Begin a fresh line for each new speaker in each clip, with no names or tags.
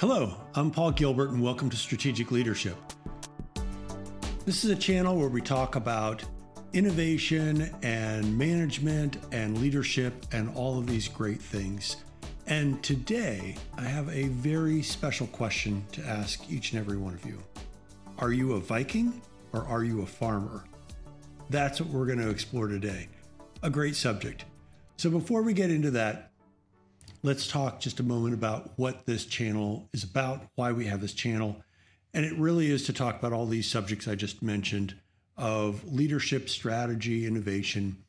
Hello, I'm Paul Gilbert, and welcome to Strategic Leadership. This is a channel where we talk about innovation and management and leadership and all of these great things. And today, I have a very special question to ask each and every one of you Are you a Viking or are you a farmer? That's what we're going to explore today. A great subject. So, before we get into that, let's talk just a moment about what this channel is about, why we have this channel. And it really is to talk about all these subjects I just mentioned of leadership, strategy, innovation.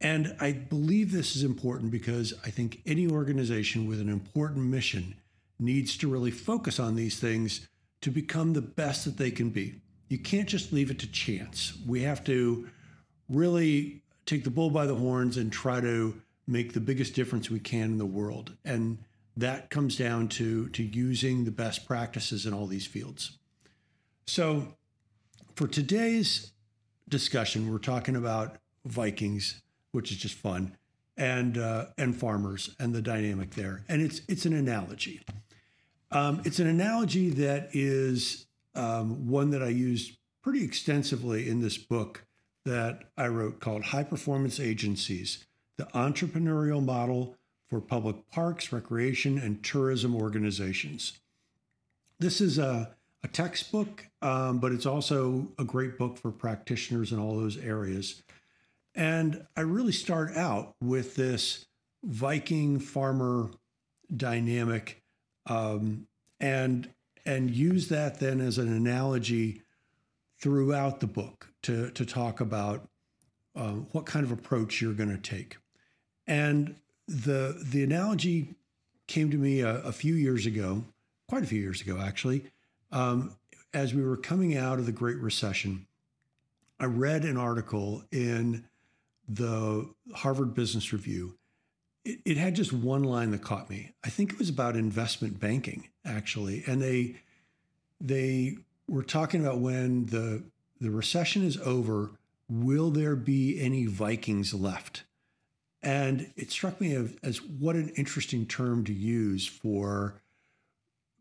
And I believe this is important because I think any organization with an important mission needs to really focus on these things to become the best that they can be. You can't just leave it to chance. We have to really take the bull by the horns and try to make the biggest difference we can in the world. And that comes down to, to using the best practices in all these fields. So, for today's discussion, we're talking about Vikings, which is just fun, and uh, and farmers and the dynamic there. And it's it's an analogy. Um, it's an analogy that is um, one that I used pretty extensively in this book that I wrote called High Performance Agencies The Entrepreneurial Model for Public Parks, Recreation, and Tourism Organizations. This is a, a textbook, um, but it's also a great book for practitioners in all those areas. And I really start out with this Viking farmer dynamic um, and and use that then as an analogy throughout the book to, to talk about uh, what kind of approach you're going to take. And the, the analogy came to me a, a, few years ago, quite a few years ago, actually, um, as we were coming out of the Great Recession. I read an article in the Harvard Business Review. It, it had just one line that caught me. I think it was about investment banking, actually, and they they were talking about when the the recession is over, will there be any Vikings left? And it struck me as, as what an interesting term to use for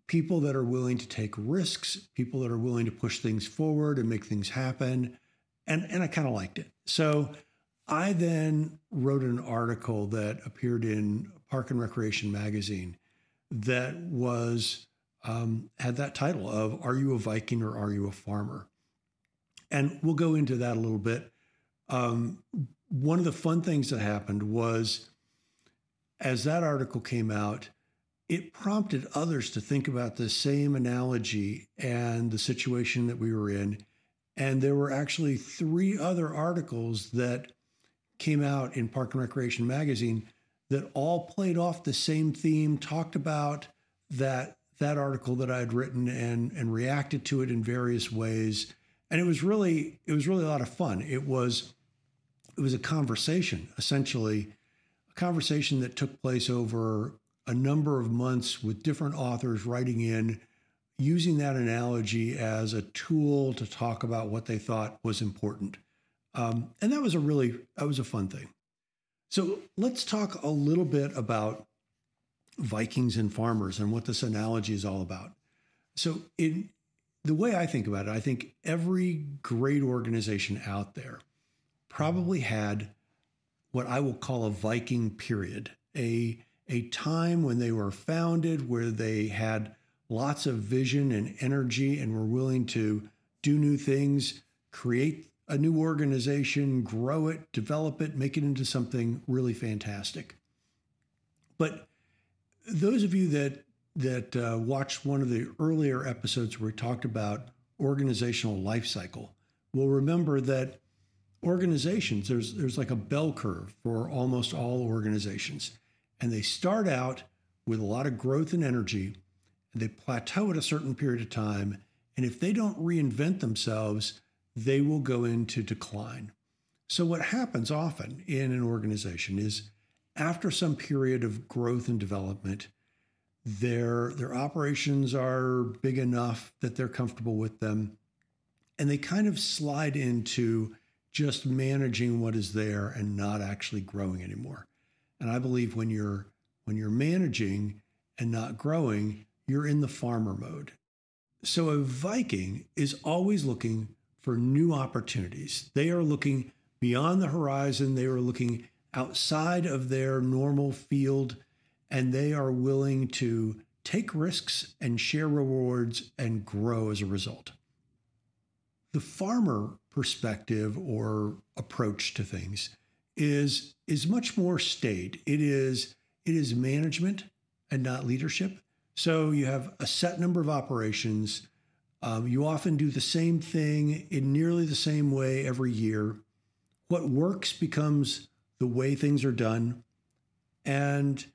people that are willing to take risks, people that are willing to push things forward and make things happen. And, and I kind of liked it. So I then wrote an article that appeared in Park and Recreation magazine that was um, had that title of Are You a Viking or Are You a Farmer? And we'll go into that a little bit. Um, one of the fun things that happened was as that article came out, it prompted others to think about the same analogy and the situation that we were in. And there were actually three other articles that came out in Park and Recreation magazine that all played off the same theme, talked about that that article that I had written and and reacted to it in various ways. And it was really it was really a lot of fun. It was it was a conversation, essentially, a conversation that took place over a number of months with different authors writing in, using that analogy as a tool to talk about what they thought was important. Um, and that was a really that was a fun thing. So let's talk a little bit about Vikings and farmers and what this analogy is all about. So, in the way I think about it, I think every great organization out there probably had what I will call a Viking period, a a time when they were founded where they had lots of vision and energy and were willing to do new things, create a new organization, grow it, develop it, make it into something really fantastic. But those of you that that uh, watched one of the earlier episodes where we talked about organizational life cycle will remember that organizations there's there's like a bell curve for almost all organizations. And they start out with a lot of growth and energy. And they plateau at a certain period of time. And if they don't reinvent themselves they will go into decline. So what happens often in an organization is after some period of growth and development, their their operations are big enough that they're comfortable with them, and they kind of slide into just managing what is there and not actually growing anymore. And I believe when you're when you're managing and not growing, you're in the farmer mode. So a Viking is always looking for new opportunities. They are looking beyond the horizon, they are looking outside of their normal field, and they are willing to take risks and share rewards and grow as a result. The farmer perspective or approach to things is is much more staid. It is it is management and not leadership. So you have a set number of operations. Um, you often do the same thing in nearly the same way every year. What works becomes the way things are done, and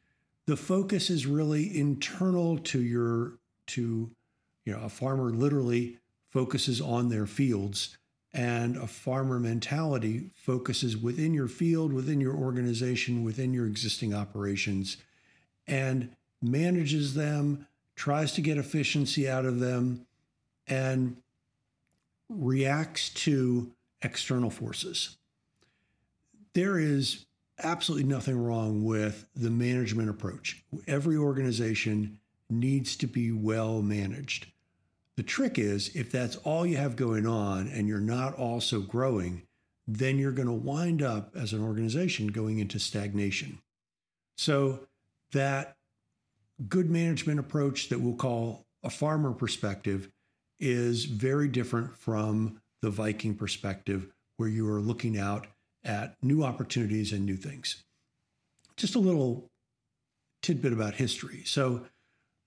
the focus is really internal to your to you know a farmer literally focuses on their fields and a farmer mentality focuses within your field, within your organization, within your existing operations, and manages them, tries to get efficiency out of them, and reacts to external forces. There is absolutely nothing wrong with the management approach. Every organization needs to be well managed. The trick is if that's all you have going on and you're not also growing, then you're going to wind up as an organization going into stagnation. So, that good management approach that we'll call a farmer perspective is very different from the Viking perspective, where you are looking out at new opportunities and new things. Just a little tidbit about history. So,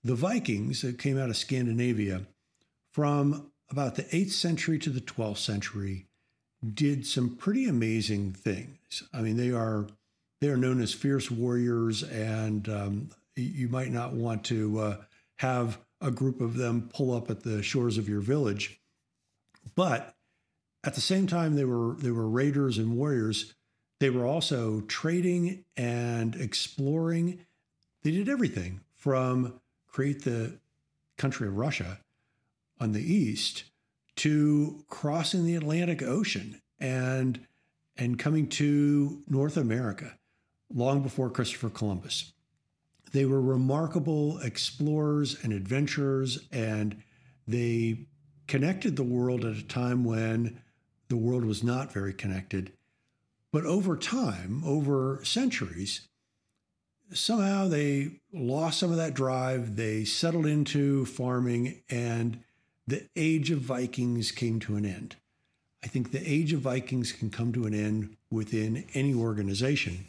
the Vikings that came out of Scandinavia from about the 8th century to the 12th century did some pretty amazing things. I mean, they are they are known as fierce warriors, and um, you might not want to uh, have a group of them pull up at the shores of your village. But at the same time, they were they were raiders and warriors. They were also trading and exploring. They did everything from create the country of Russia on the east to crossing the Atlantic Ocean and and coming to North America long before Christopher Columbus. They were remarkable explorers and adventurers, and they connected the world at a time when the world was not very connected. But over time, over centuries, somehow they lost some of that drive. They settled into farming and the age of Vikings came to an end. I think the age of Vikings can come to an end within any organization.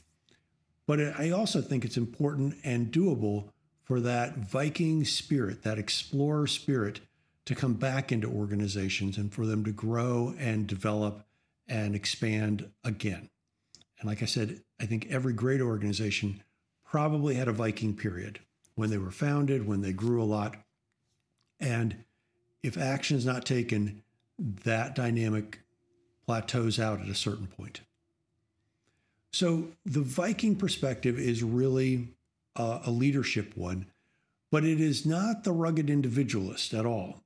But I also think it's important and doable for that Viking spirit, that explorer spirit, to come back into organizations and for them to grow and develop and expand again. And like I said, I think every great organization probably had a Viking period when they were founded, when they grew a lot. And if action is not taken, that dynamic plateaus out at a certain point. So the Viking perspective is really a, a leadership one, but it is not the rugged individualist at all.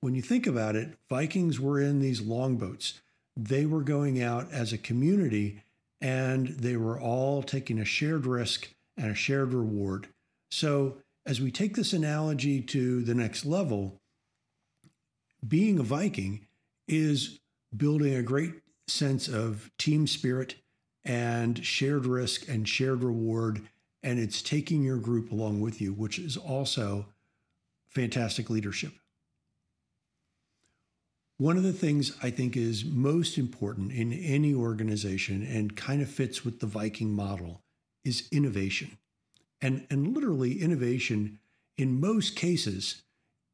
When you think about it, Vikings were in these longboats. They were going out as a community and they were all taking a shared risk and a shared reward. So, as we take this analogy to the next level, being a Viking is building a great sense of team spirit and shared risk and shared reward. And it's taking your group along with you, which is also fantastic leadership. One of the things I think is most important in any organization and kind of fits with the Viking model is innovation. And, and literally, innovation in most cases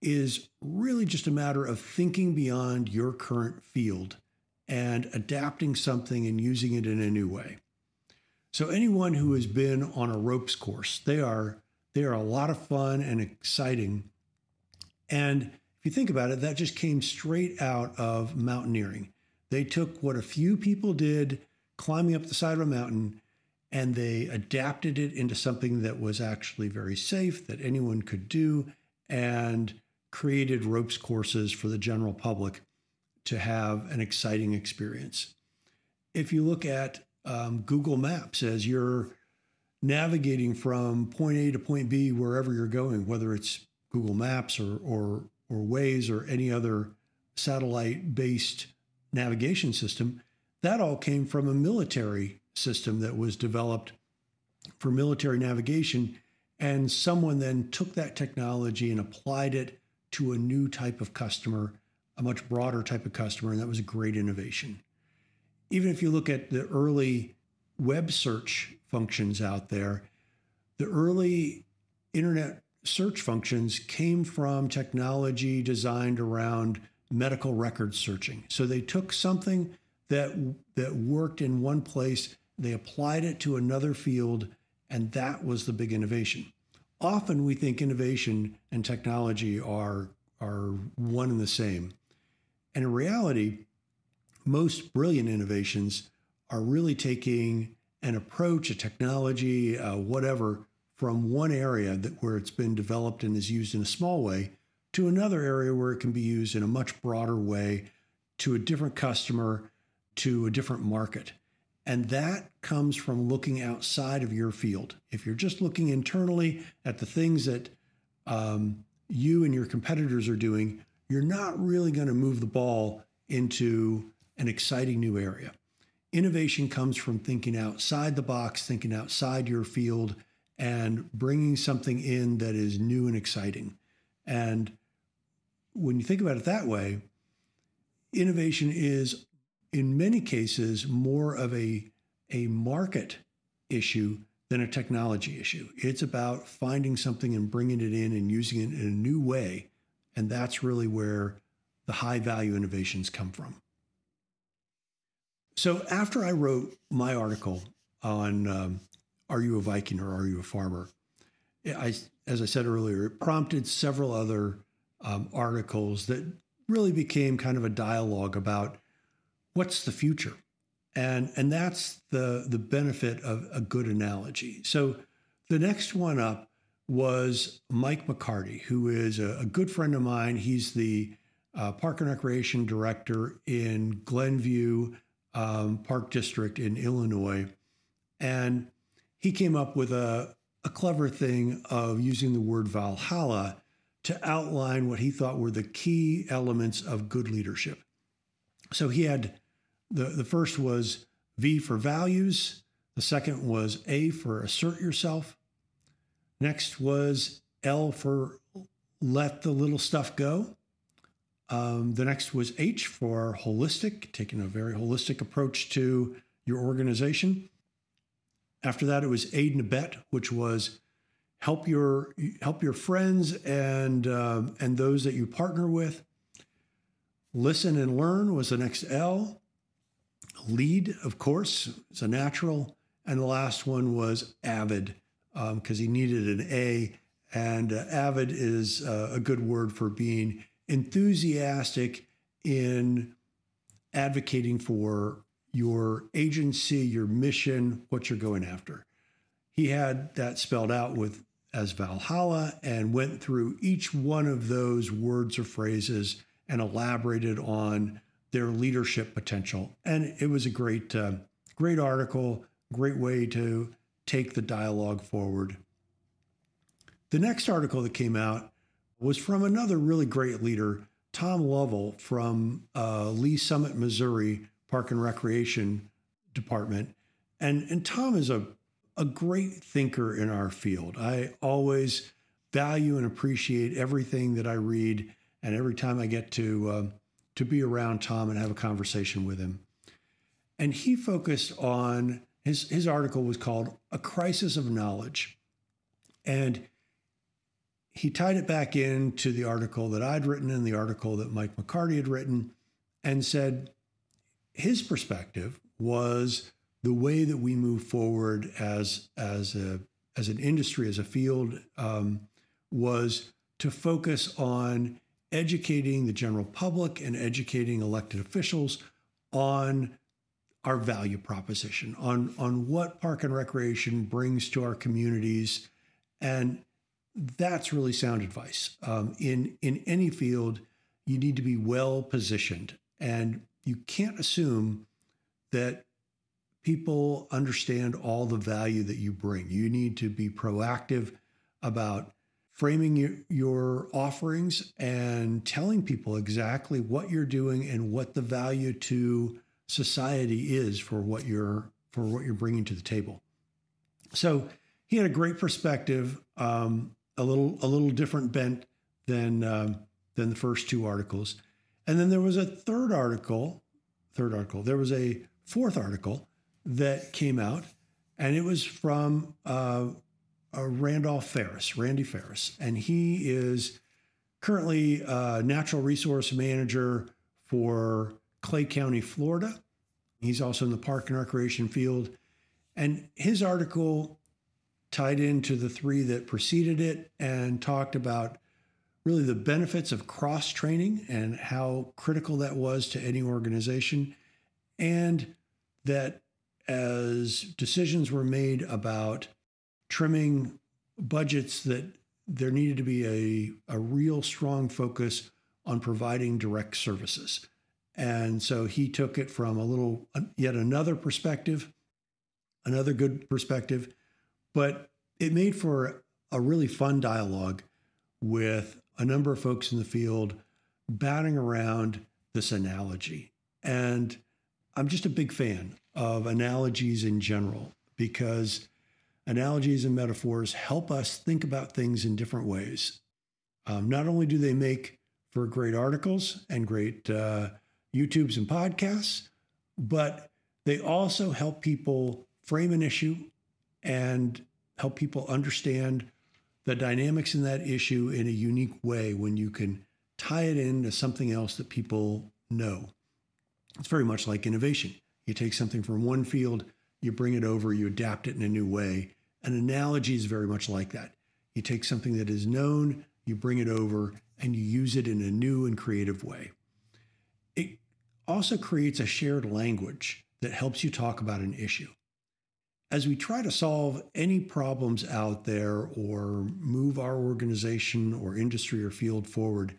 is really just a matter of thinking beyond your current field and adapting something and using it in a new way. So anyone who has been on a ropes course, they are they are a lot of fun and exciting. And if you think about it, that just came straight out of mountaineering. They took what a few people did climbing up the side of a mountain and they adapted it into something that was actually very safe that anyone could do and created ropes courses for the general public to have an exciting experience. If you look at um, Google Maps as you're navigating from point A to point B, wherever you're going, whether it's Google Maps or or or Waze or any other satellite-based navigation system, that all came from a military system that was developed for military navigation. And someone then took that technology and applied it to a new type of customer, a much broader type of customer. And that was a great innovation. Even if you look at the early web search functions out there, the early internet search functions came from technology designed around medical record searching. So they took something that that worked in one place, they applied it to another field, and that was the big innovation. Often we think innovation and technology are are one and the same. And in reality, most brilliant innovations are really taking an approach, a technology, uh, whatever, from one area that where it's been developed and is used in a small way to another area where it can be used in a much broader way to a different customer, to a different market. And that comes from looking outside of your field. If you're just looking internally at the things that um, you and your competitors are doing, you're not really going to move the ball into an exciting new area. Innovation comes from thinking outside the box, thinking outside your field, and bringing something in that is new and exciting. And when you think about it that way, innovation is in many cases more of a, a market issue than a technology issue. It's about finding something and bringing it in and using it in a new way. And that's really where the high value innovations come from. So after I wrote my article on um, Are You a Viking or Are You a Farmer? I, as I said earlier, it prompted several other um, articles that really became kind of a dialogue about what's the future? And and that's the the benefit of a good analogy. So the next one up was mike mccarty who is a, a good friend of mine. He's the uh, park and recreation director in glenview um, park district in illinois. And he came up with a, a clever thing of using the word valhalla to outline what he thought were the key elements of good leadership. So he had the, the first was V for values. The second was A for assert yourself. Next was L for let the little stuff go. Um, the next was H for holistic, taking a very holistic approach to your organization. After that, it was aid and abet, which was help your help your friends and um, and those that you partner with. Listen and learn was the next L lead, of course, it's a natural. And the last one was avid because um, he needed an A. And uh, avid is uh, a good word for being enthusiastic in advocating for your agency, your mission, what you're going after. He had that spelled out with as Valhalla and went through each one of those words or phrases and elaborated on their leadership potential. And it was a great, uh, great article, great way to take the dialogue forward. The next article that came out was from another really great leader, Tom Lovell from uh, Lee's Summit, Missouri Park and Recreation Department. And, and Tom is a, a great thinker in our field. I always value and appreciate everything that I read. And every time I get to uh, to be around Tom and have a conversation with him. And he focused on his, his article was called A Crisis of Knowledge. And he tied it back into the article that I'd written and the article that Mike McCarty had written and said his perspective was the way that we move forward as, as, a, as an industry, as a field, um, was to focus on educating the general public and educating elected officials on our value proposition, on, on what park and recreation brings to our communities. And that's really sound advice. Um, in, in any field, you need to be well positioned. And you can't assume that people understand all the value that you bring. You need to be proactive about framing your, your offerings and telling people exactly what you're doing and what the value to society is for what you're for what you're bringing to the table. So he had a great perspective, um, a little a little different bent than um, than the first two articles, and then there was a third article. Third article. There was a fourth article that came out, and it was from uh, uh, Randolph Ferris, Randy Ferris, and he is currently a natural resource manager for Clay County, Florida. He's also in the park and recreation field. And his article tied into the three that preceded it and talked about really the benefits of cross training and how critical that was to any organization. And that as decisions were made about trimming budgets that there needed to be a, a real strong focus on providing direct services. And so he took it from a little, uh, yet another perspective, another good perspective, but it made for a really fun dialogue with a number of folks in the field batting around this analogy. And I'm just a big fan of analogies in general because analogies and metaphors help us think about things in different ways. Um, not only do they make for great articles and great uh, YouTubes and podcasts, but they also help people frame an issue and help people understand the dynamics in that issue in a unique way when you can tie it into something else that people know. It's very much like innovation. You take something from one field, you bring it over, you adapt it in a new way, an analogy is very much like that. You take something that is known, you bring it over, and you use it in a new and creative way. It also creates a shared language that helps you talk about an issue. As we try to solve any problems out there or move our organization or industry or field forward,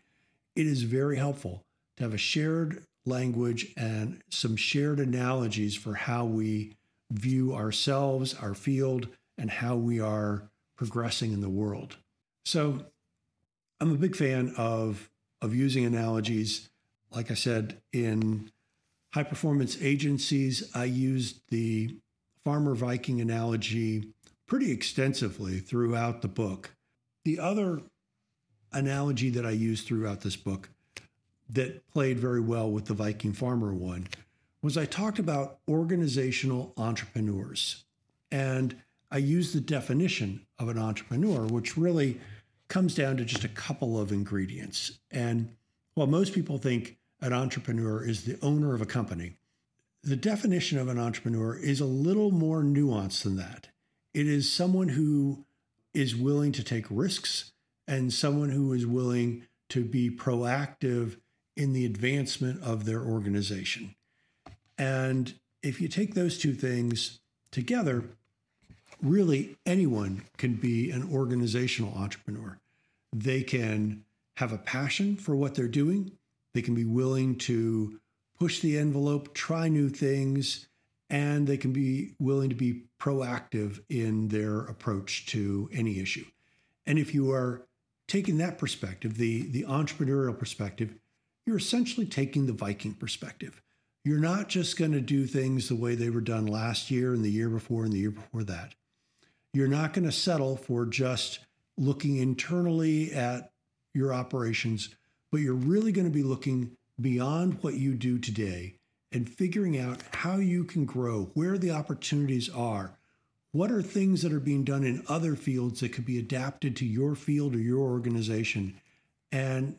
it is very helpful to have a shared language and some shared analogies for how we view ourselves, our field, and how we are progressing in the world. So I'm a big fan of, of using analogies. Like I said, in high performance agencies, I used the farmer Viking analogy pretty extensively throughout the book. The other analogy that I used throughout this book that played very well with the Viking farmer one was I talked about organizational entrepreneurs. And I use the definition of an entrepreneur, which really comes down to just a couple of ingredients. And while most people think an entrepreneur is the owner of a company, the definition of an entrepreneur is a little more nuanced than that. It is someone who is willing to take risks and someone who is willing to be proactive in the advancement of their organization. And if you take those two things together, really anyone can be an organizational entrepreneur. They can have a passion for what they're doing, they can be willing to push the envelope, try new things, and they can be willing to be proactive in their approach to any issue. And if you are taking that perspective, the, the entrepreneurial perspective, you're essentially taking the Viking perspective. You're not just going to do things the way they were done last year and the year before and the year before that. You're not going to settle for just looking internally at your operations, but you're really going to be looking beyond what you do today and figuring out how you can grow, where the opportunities are. What are things that are being done in other fields that could be adapted to your field or your organization? And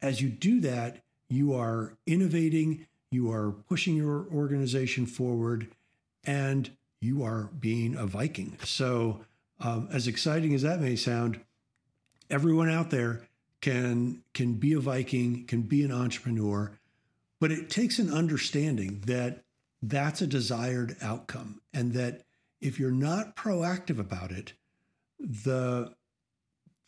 as you do that, you are innovating, you are pushing your organization forward, and you are being a Viking. So, um, as exciting as that may sound, everyone out there can can be a Viking, can be an entrepreneur, but it takes an understanding that that's a desired outcome, and that if you're not proactive about it, the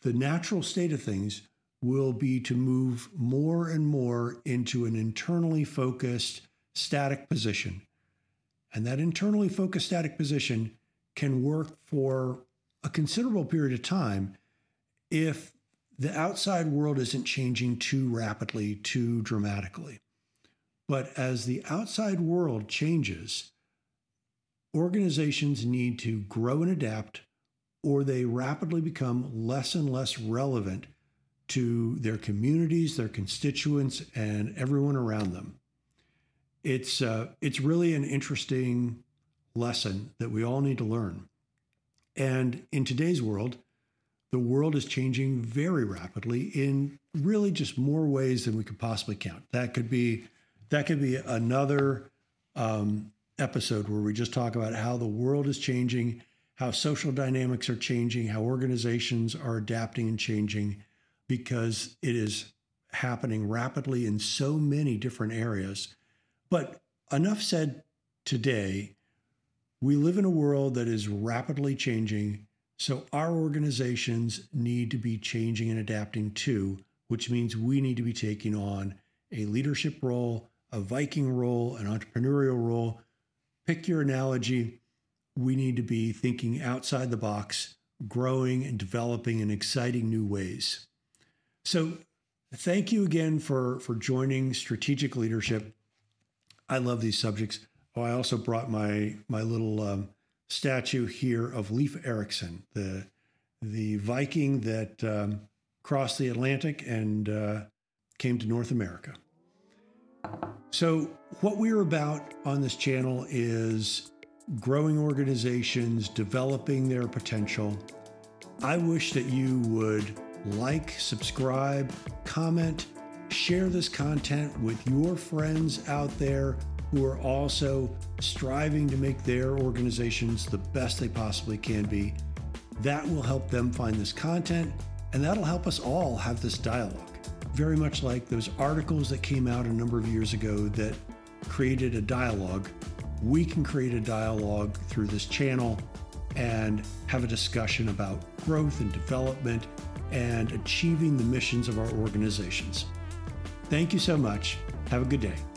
the natural state of things will be to move more and more into an internally focused static position and that internally focused static position can work for a considerable period of time if the outside world isn't changing too rapidly, too dramatically. But as the outside world changes, organizations need to grow and adapt, or they rapidly become less and less relevant to their communities, their constituents, and everyone around them. It's, uh, it's really an interesting lesson that we all need to learn. And in today's world, the world is changing very rapidly in really just more ways than we could possibly count. That could be that could be another um, episode where we just talk about how the world is changing, how social dynamics are changing, how organizations are adapting and changing, because it is happening rapidly in so many different areas. But enough said today. We live in a world that is rapidly changing. So our organizations need to be changing and adapting too, which means we need to be taking on a leadership role, a Viking role, an entrepreneurial role. Pick your analogy. We need to be thinking outside the box, growing and developing in exciting new ways. So, thank you again for, for joining Strategic Leadership. I love these subjects. Oh, I also brought my my little um, statue here of Leif Erikson, the the Viking that um, crossed the Atlantic and uh, came to North America. So, what we're about on this channel is growing organizations, developing their potential. I wish that you would like, subscribe, comment, share this content with your friends out there who are also striving to make their organizations the best they possibly can be. That will help them find this content, and that'll help us all have this dialogue very much like those articles that came out a number of years ago that created a dialogue. We can create a dialogue through this channel and have a discussion about growth and development and achieving the missions of our organizations. Thank you so much. Have a good day.